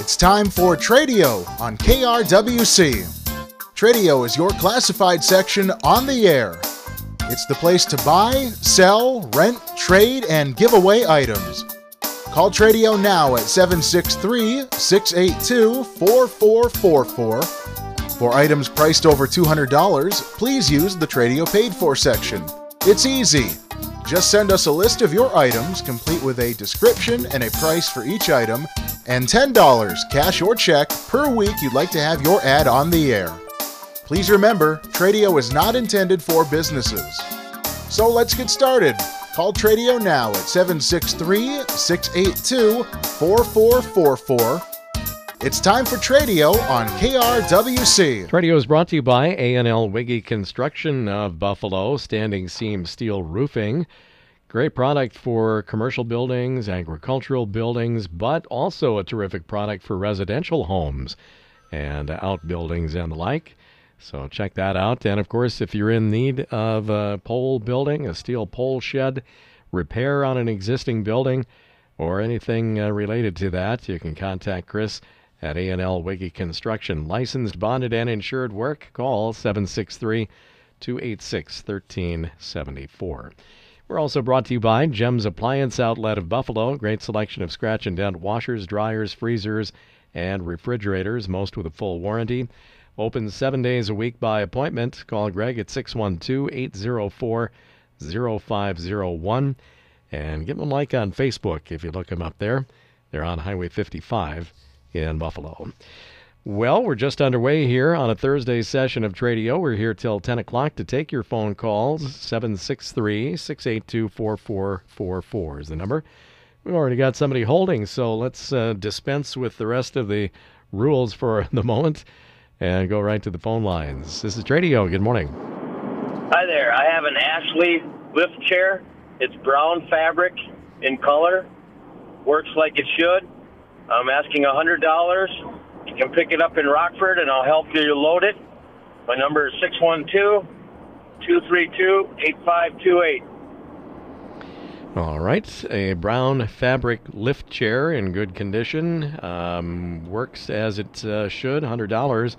It's time for Tradio on KRWC. Tradio is your classified section on the air. It's the place to buy, sell, rent, trade, and give away items. Call Tradio now at 763 682 4444. For items priced over $200, please use the Tradio Paid For section. It's easy. Just send us a list of your items, complete with a description and a price for each item, and $10, cash or check, per week you'd like to have your ad on the air. Please remember, Tradio is not intended for businesses. So let's get started. Call Tradio now at 763 682 4444. It's time for Tradio on KRWC. Tradio is brought to you by A&L Wiggy Construction of Buffalo, standing seam steel roofing. Great product for commercial buildings, agricultural buildings, but also a terrific product for residential homes and outbuildings and the like. So check that out. And of course, if you're in need of a pole building, a steel pole shed, repair on an existing building, or anything uh, related to that, you can contact Chris at A&L Wiggy Construction. Licensed, bonded, and insured work. Call 763 286 1374. We're also brought to you by Gems Appliance Outlet of Buffalo. Great selection of scratch and dent washers, dryers, freezers, and refrigerators, most with a full warranty. Open seven days a week by appointment. Call Greg at 612 804 0501 and give them a like on Facebook if you look them up there. They're on Highway 55 in Buffalo. Well, we're just underway here on a Thursday session of Tradio. We're here till 10 o'clock to take your phone calls. 763 682 4444 is the number. We've already got somebody holding, so let's uh, dispense with the rest of the rules for the moment and go right to the phone lines. This is Tradio. Good morning. Hi there. I have an Ashley lift chair. It's brown fabric in color. Works like it should. I'm asking $100. You can pick it up in Rockford and I'll help you load it. My number is 612 232 8528. All right, a brown fabric lift chair in good condition. Um, works as it uh, should. $100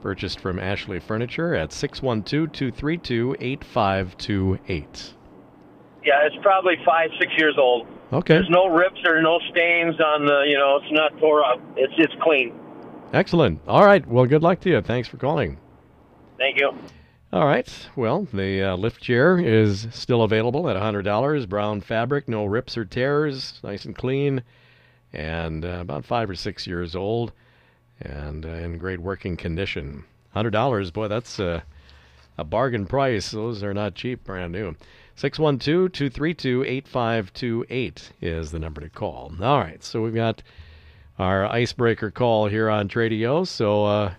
purchased from Ashley Furniture at 612 232 8528. Yeah, it's probably five, six years old. Okay. There's no rips or no stains on the, you know, it's not tore up. It's, it's clean. Excellent. All right. Well, good luck to you. Thanks for calling. Thank you. All right. Well, the uh, lift chair is still available at $100. Brown fabric, no rips or tears, nice and clean, and uh, about five or six years old, and uh, in great working condition. $100, boy, that's a bargain price. Those are not cheap, brand new. 612 232 8528 is the number to call. All right. So we've got our icebreaker call here on Tradio. So, uh,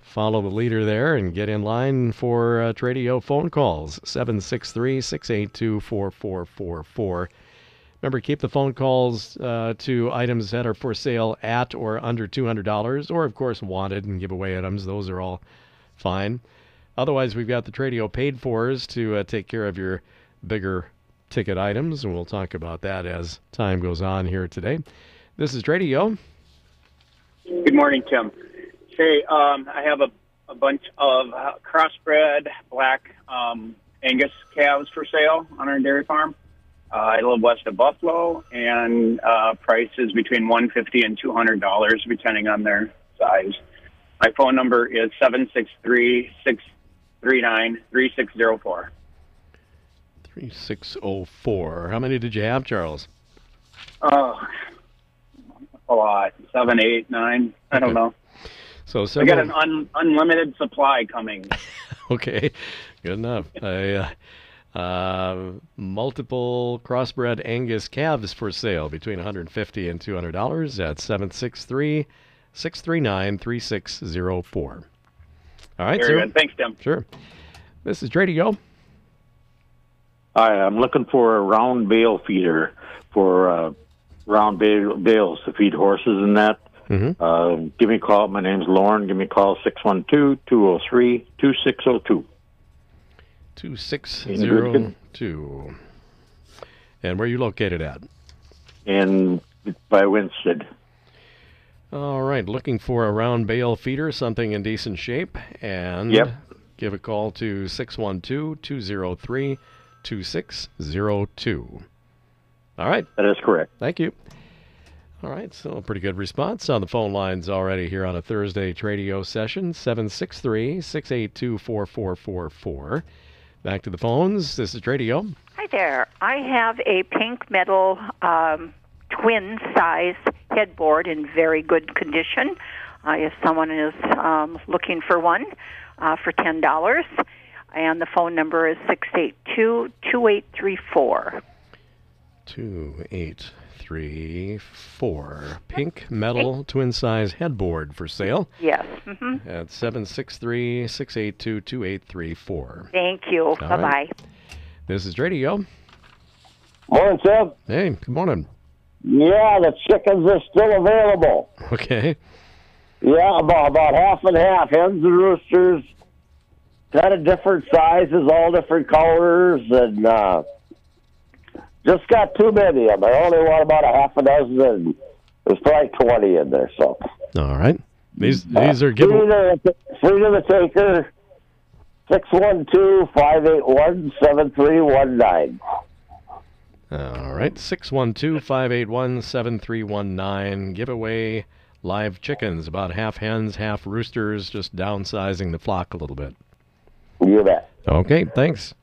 follow the leader there and get in line for uh, Tradio phone calls 763 682 4444. Remember, keep the phone calls uh, to items that are for sale at or under $200, or of course, wanted and giveaway items. Those are all fine. Otherwise, we've got the Tradio paid fors to uh, take care of your bigger ticket items, and we'll talk about that as time goes on here today. This is Tradio. Good morning, Tim. Say, um, I have a, a bunch of uh, crossbred black um, Angus calves for sale on our dairy farm. Uh, I live west of Buffalo, and uh, price is between one fifty and two hundred dollars, depending on their size. My phone number is seven six three six three nine three six zero four. 3604. How many did you have, Charles? Oh, a lot. Seven, eight, nine. I don't know. So I several, got an un- unlimited supply coming. okay, good enough. I, uh, uh, multiple crossbred Angus calves for sale between 150 and 200 dollars at 763 639 3604. All right, Very sir. good. Thanks, Tim. Sure. This is Tradio. Hi, I'm looking for a round bale feeder for uh, round bale, bales to feed horses and that. Mm-hmm. Uh, give me a call. My name's Lauren. Give me a call, 612-203-2602. 2602. And where are you located at? In by Winsted. All right, looking for a round bale feeder, something in decent shape, and Yep. give a call to 612-203-2602. All right, That is correct. thank you. All right, so a pretty good response on the phone lines already here on a Thursday Tradio session, 763-682-4444. Back to the phones. This is Tradio. Hi there. I have a pink metal um, twin size headboard in very good condition. Uh, if someone is um, looking for one uh, for ten dollars, and the phone number is six eight two two eight three four. Two, eight, three, four. Pink metal twin size headboard for sale Yes. hmm at 763 682 2834. Thank you. Bye bye. right. This is Tradio. Morning, Tim. Hey, good morning. Yeah, the chickens are still available. Okay. Yeah, about about half and half. Hens and roosters, kind of different sizes, all different colors, and uh, just got too many of them. I only want about a half a dozen, and there's probably twenty in there. So All right. These these are free given. to the, free to the taker. Six one two five eight one seven three one nine. All right. 612 581 7319. Giveaway live chickens, about half hens, half roosters, just downsizing the flock a little bit. You bet. Okay, thanks.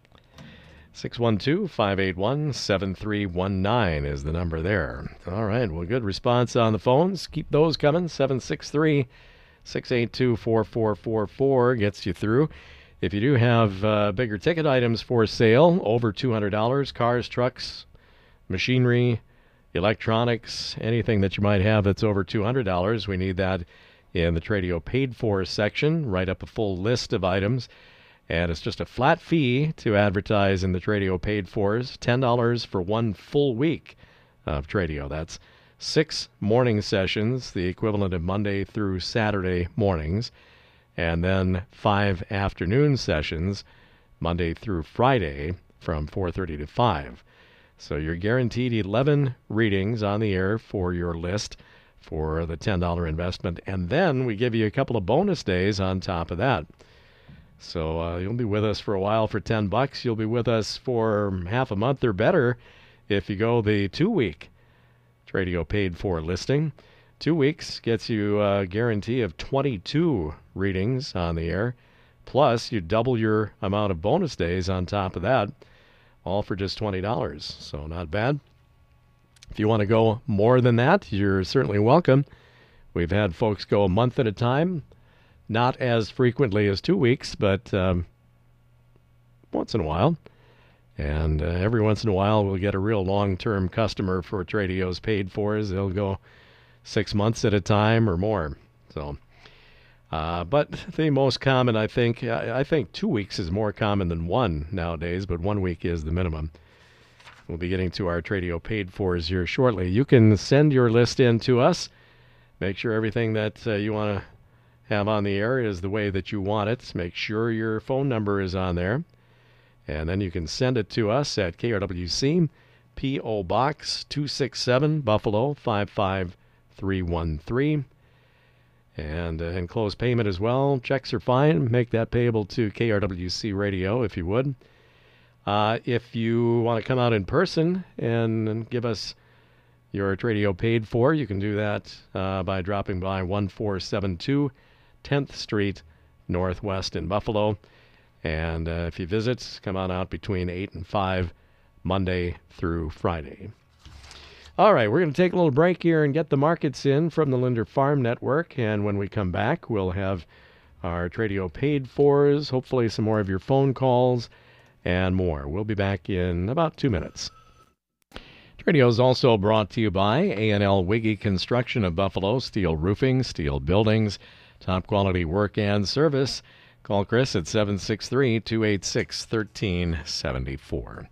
612 581 7319 is the number there. All right, well, good response on the phones. Keep those coming. 763 682 4444 gets you through. If you do have uh, bigger ticket items for sale, over $200, cars, trucks, machinery, electronics, anything that you might have that's over $200, we need that in the Tradio paid for section. Write up a full list of items. And it's just a flat fee to advertise in the Tradio paid fors. $10 for one full week of Tradio. That's six morning sessions, the equivalent of Monday through Saturday mornings, and then five afternoon sessions, Monday through Friday from 4:30 to 5. So you're guaranteed 11 readings on the air for your list for the $10 investment, and then we give you a couple of bonus days on top of that. So uh, you'll be with us for a while for 10 bucks. You'll be with us for half a month or better if you go the two week Tradio paid for listing. Two weeks gets you a guarantee of 22 readings on the air. Plus, you double your amount of bonus days on top of that, all for just $20. So, not bad. If you want to go more than that, you're certainly welcome. We've had folks go a month at a time, not as frequently as two weeks, but um, once in a while. And uh, every once in a while, we'll get a real long term customer for Tradios paid for. is They'll go six months at a time or more. So, uh, but the most common, I think, I, think two weeks is more common than one nowadays, but one week is the minimum. We'll be getting to our Tradio paid fors here shortly. You can send your list in to us. Make sure everything that uh, you want to have on the air is the way that you want it. Make sure your phone number is on there. And then you can send it to us at KRWC, P.O. Box 267, Buffalo 55313. And uh, payment as well. Checks are fine. Make that payable to KRWC Radio if you would. Uh, if you want to come out in person and, and give us your Tradio paid for, you can do that uh, by dropping by 1472 10th Street Northwest in Buffalo. And uh, if you visit, come on out between 8 and 5, Monday through Friday. All right, we're going to take a little break here and get the markets in from the Linder Farm Network. And when we come back, we'll have our Tradio paid fors, hopefully some more of your phone calls, and more. We'll be back in about two minutes. Tradio is also brought to you by A&L Wiggy Construction of Buffalo, steel roofing, steel buildings, top quality work and service. Call Chris at 763 286 1374.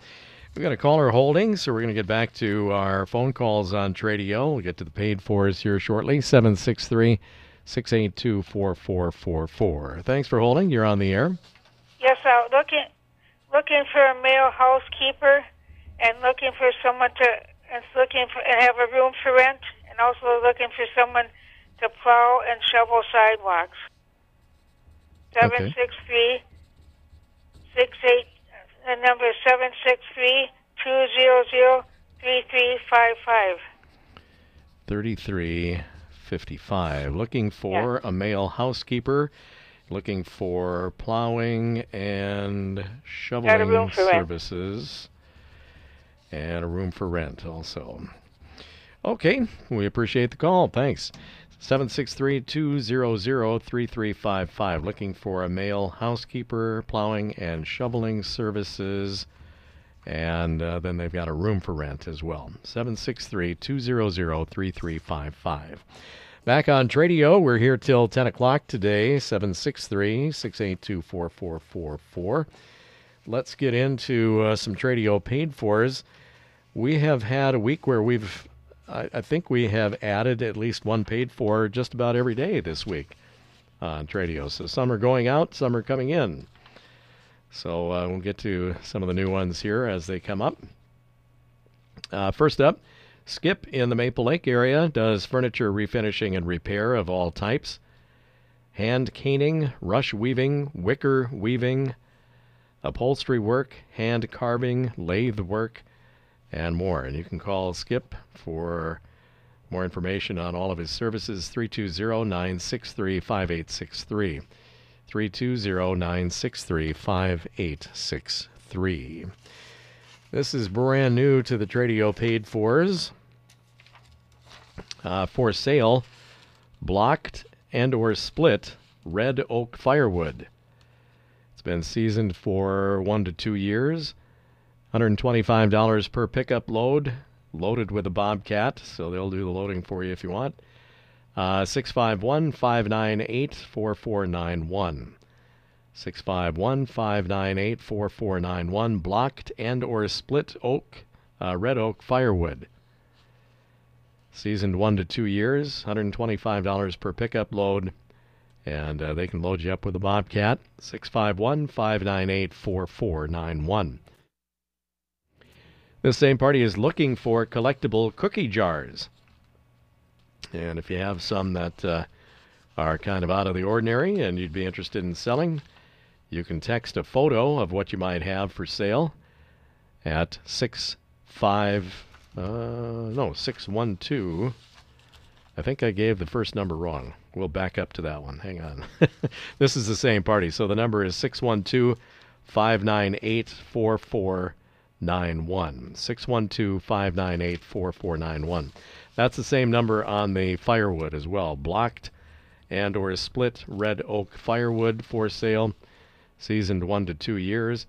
We've got a caller holding, so we're going to get back to our phone calls on Tradio. We'll get to the paid fors here shortly. 763 682 4444. Thanks for holding. You're on the air. Yes, I'm looking looking for a male housekeeper and looking for someone to and looking for and have a room for rent, and also looking for someone to plow and shovel sidewalks. Seven six three six eight. The number is seven six three two zero zero three three five five. 3355. Looking for a male housekeeper, looking for plowing and shoveling room for rent. services, and a room for rent also. Okay, we appreciate the call. Thanks. 763 200 3355. Looking for a male housekeeper, plowing and shoveling services. And uh, then they've got a room for rent as well. 763 200 3355. Back on Tradio, we're here till 10 o'clock today. 763 682 4444. Let's get into uh, some Tradio paid fors. We have had a week where we've, I, I think we have added at least one paid for just about every day this week on Tradio. So some are going out, some are coming in. So uh, we'll get to some of the new ones here as they come up. Uh, first up, Skip in the Maple Lake area does furniture refinishing and repair of all types, hand caning, rush weaving, wicker weaving, upholstery work, hand carving, lathe work, and more. And you can call Skip for more information on all of his services 320 963 5863. 320-963-5863. This is brand new to the Tradio paid fors. Uh, for sale, blocked and or split red oak firewood. It's been seasoned for one to two years. $125 per pickup load, loaded with a Bobcat, so they'll do the loading for you if you want. Uh, 651 598 4491. 651 598 4491. Blocked and or split oak, uh, red oak firewood. Seasoned one to two years, $125 per pickup load. And uh, they can load you up with a Bobcat. 651 598 4491. This same party is looking for collectible cookie jars. And if you have some that uh, are kind of out of the ordinary and you'd be interested in selling, you can text a photo of what you might have for sale at 65 uh, no 612 I think I gave the first number wrong. We'll back up to that one. Hang on. this is the same party. So the number is 612 598 4491. 612 598 4491. That's the same number on the firewood as well. Blocked and or split red oak firewood for sale. Seasoned one to two years.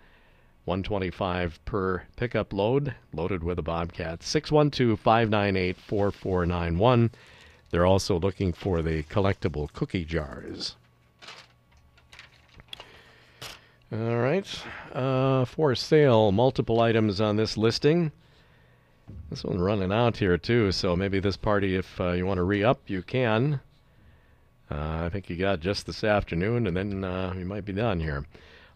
125 per pickup load, loaded with a Bobcat. 612 598 4491. They're also looking for the collectible cookie jars. All right. Uh, for sale, multiple items on this listing. This one's running out here too, so maybe this party, if uh, you want to re-up, you can. Uh, I think you got just this afternoon, and then uh, you might be done here.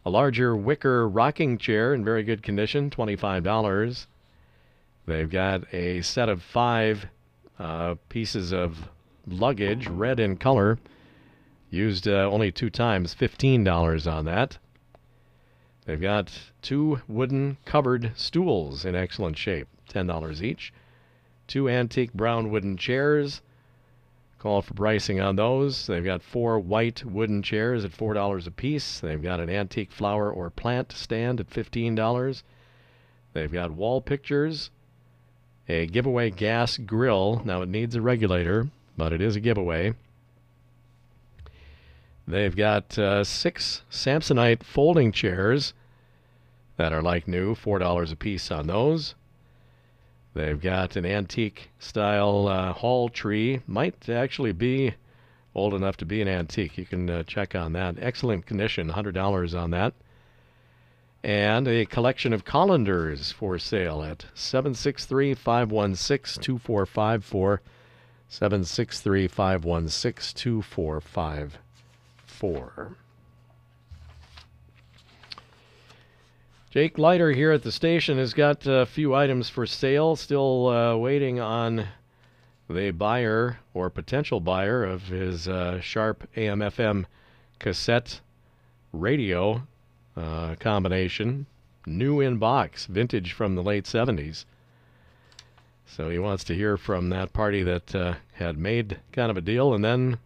A larger wicker rocking chair in very good condition, $25. They've got a set of five uh, pieces of luggage, red in color, used uh, only two times, $15 on that. They've got two wooden covered stools in excellent shape, $10 each. Two antique brown wooden chairs. Call for pricing on those. They've got four white wooden chairs at $4 a piece. They've got an antique flower or plant stand at $15. They've got wall pictures, a giveaway gas grill. Now it needs a regulator, but it is a giveaway. They've got uh, six Samsonite folding chairs that are like new, $4 a piece on those. They've got an antique style uh, hall tree. Might actually be old enough to be an antique. You can uh, check on that. Excellent condition, $100 on that. And a collection of colanders for sale at 763 516 2454. 763 516 2454. Jake Leiter here at the station has got a few items for sale, still uh, waiting on the buyer or potential buyer of his uh, Sharp AM FM cassette radio uh, combination. New in box, vintage from the late 70s. So he wants to hear from that party that uh, had made kind of a deal, and then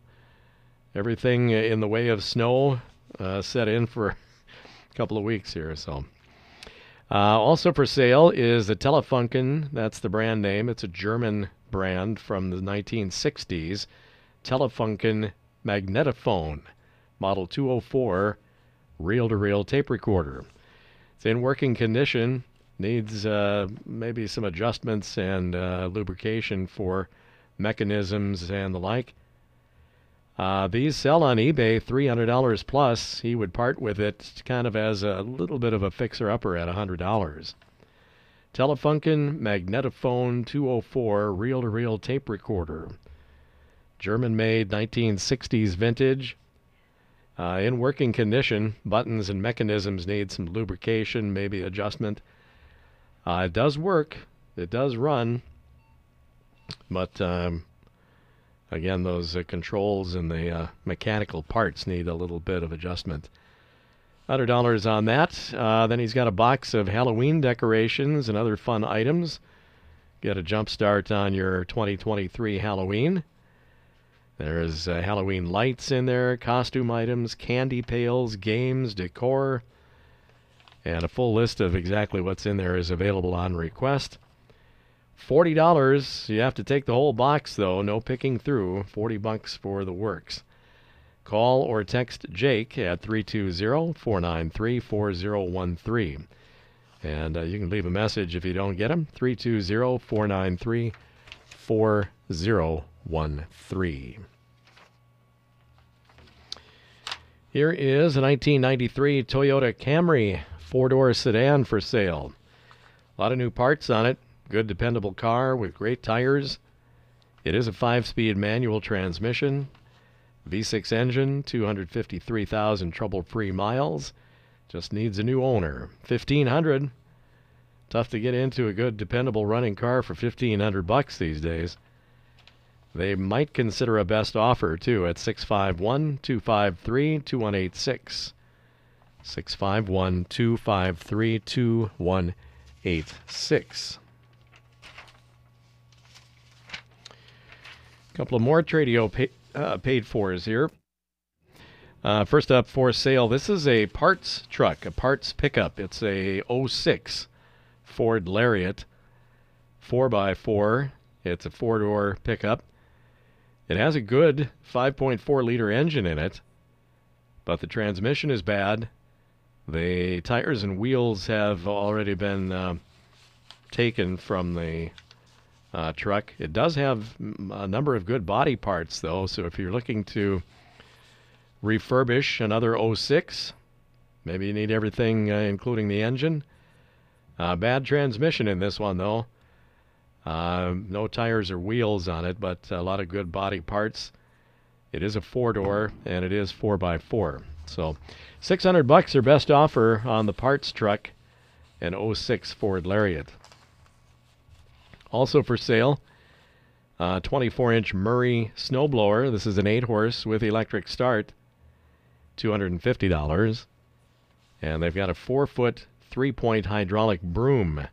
everything in the way of snow uh, set in for a couple of weeks here. So. Uh, also for sale is the Telefunken. That's the brand name. It's a German brand from the 1960s. Telefunken Magnetophon, model 204, reel to reel tape recorder. It's in working condition, needs uh, maybe some adjustments and uh, lubrication for mechanisms and the like. Uh, these sell on eBay $300 plus. He would part with it kind of as a little bit of a fixer upper at $100. Telefunken Magnetophon 204 reel to reel tape recorder. German made 1960s vintage. Uh, in working condition, buttons and mechanisms need some lubrication, maybe adjustment. Uh, it does work, it does run, but um, again, those uh, controls and the uh, mechanical parts need a little bit of adjustment. $100 on that. Uh, then he's got a box of Halloween decorations and other fun items. Get a jump start on your 2023 Halloween. There's uh, Halloween lights in there, costume items, candy pails, games, decor, and a full list of exactly what's in there is available on request. $40. You have to take the whole box though, no picking through. 40 bucks for the works. Call or text Jake at 320-493-4013. And uh, you can leave a message if you don't get him. 320-493-4013. Here is a 1993 Toyota Camry four-door sedan for sale. A lot of new parts on it. Good dependable car with great tires. It is a five-speed manual transmission. V6 engine, 253,000 trouble-free miles. Just needs a new owner. 1500. Tough to get into a good dependable running car for 1500 bucks these days. They might consider a best offer too at 651 253 2186. 651 253 2186. Couple of more Tradio pay, uh, paid here. Uh, first up for sale, this is a parts truck, a parts pickup. It's a 06 Ford Lariat 4x4. It's a four door pickup. It has a good 5.4 liter engine in it, but the transmission is bad. The tires and wheels have already been uh, taken from the uh, truck. It does have a number of good body parts, though, so if you're looking to refurbish another 06, maybe you need everything, uh, including the engine. Uh, bad transmission in this one, though. Uh, no tires or wheels on it, but a lot of good body parts. It is a four door and it is four by four. So, 600 bucks their best offer on the parts truck, an 06 Ford Lariat. Also for sale, uh, 24 inch Murray snowblower. This is an 8 horse with electric start, $250. And they've got a 4 foot, 3 point hydraulic broom,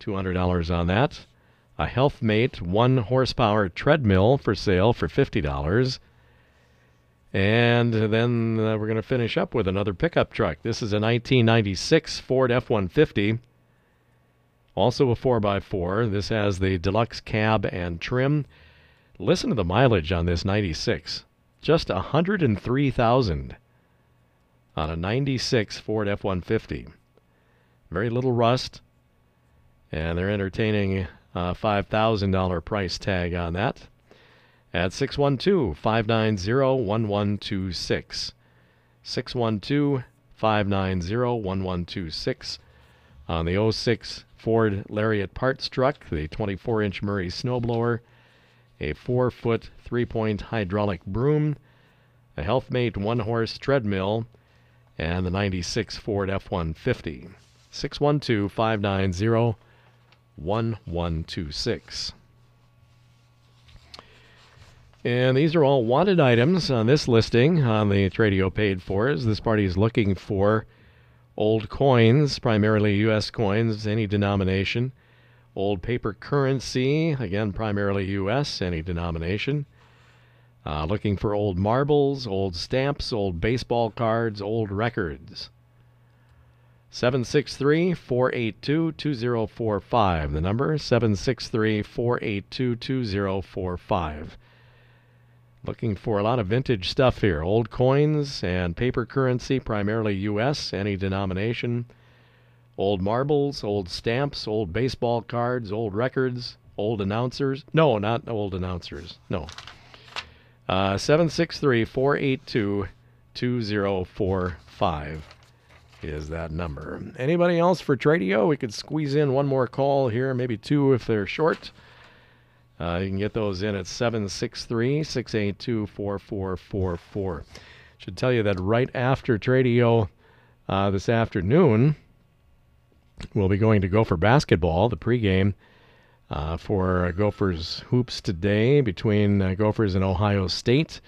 $200 on that. A Healthmate 1 horsepower treadmill for sale for $50. And then uh, we're going to finish up with another pickup truck. This is a 1996 Ford F 150. Also a 4x4. This has the deluxe cab and trim. Listen to the mileage on this 96. Just 103,000 on a 96 Ford F 150. Very little rust. And they're entertaining a $5,000 price tag on that at 612 590 1126. 612 590 1126 on the 06 Ford Lariat parts truck, the 24 inch Murray snowblower, a 4 foot 3 point hydraulic broom, a Healthmate 1 horse treadmill, and the 96 Ford F 150. 612 590 1126. And these are all wanted items on this listing on the Tradio paid for. This party is looking for old coins, primarily U.S. coins, any denomination. Old paper currency, again, primarily U.S., any denomination. Uh, looking for old marbles, old stamps, old baseball cards, old records. 763 482 2045. The number 763 482 2045. Looking for a lot of vintage stuff here old coins and paper currency, primarily U.S., any denomination. Old marbles, old stamps, old baseball cards, old records, old announcers. No, not old announcers. No. Uh, 763 482 2045 is that number. Anybody else for Tradio? We could squeeze in one more call here, maybe two if they're short. Uh, you can get those in at 763 682 4444. Should tell you that right after Tradio uh, this afternoon, we'll be going to Gopher basketball, the pregame uh, for Gophers hoops today between uh, Gophers and Ohio State.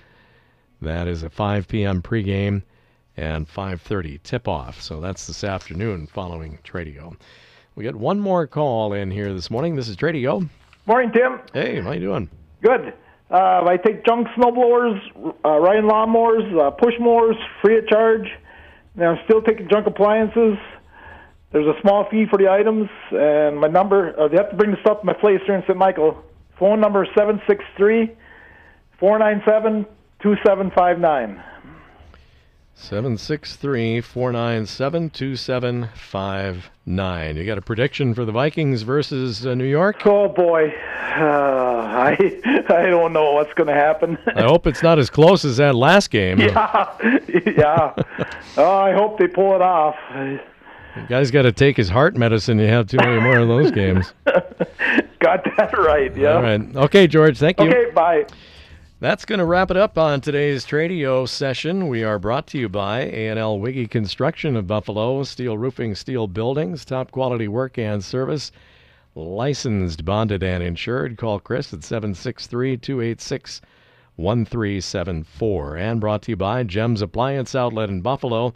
That is a 5 p.m. pregame and 5:30 tip-off. So that's this afternoon following Tradio. We get one more call in here this morning. This is Tradio. Morning, Tim. Hey, how you doing? Good. Uh, I take junk snowblowers, uh, riding lawnmowers, uh, push mowers, free of charge. And I'm still taking junk appliances. There's a small fee for the items, and my number. Uh, they have to bring the stuff to my place here in St. Michael. Phone number seven six three four nine seven two seven five nine. 763 497 2759. You got a prediction for the Vikings versus uh, New York? Oh, boy. Uh, I, I don't know what's going to happen. I hope it's not as close as that last game. yeah. yeah. oh, I hope they pull it off. The guy's got to take his heart medicine. You have too many more of those games. Got that right, yeah. All right. Okay, George, thank you. Okay, bye. That's going to wrap it up on today's Tradio session. We are brought to you by A&L Wiggy Construction of Buffalo, steel roofing, steel buildings, top quality work and service. Licensed, bonded, and insured. Call Chris at 763 286 1374. And brought to you by Gems Appliance Outlet in Buffalo.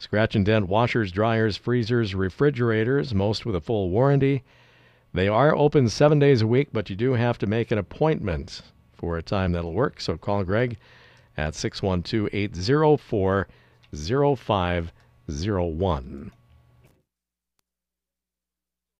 Scratch and dent washers, dryers, freezers, refrigerators, most with a full warranty. They are open seven days a week, but you do have to make an appointment for a time that'll work. So call Greg at 612 804 0501.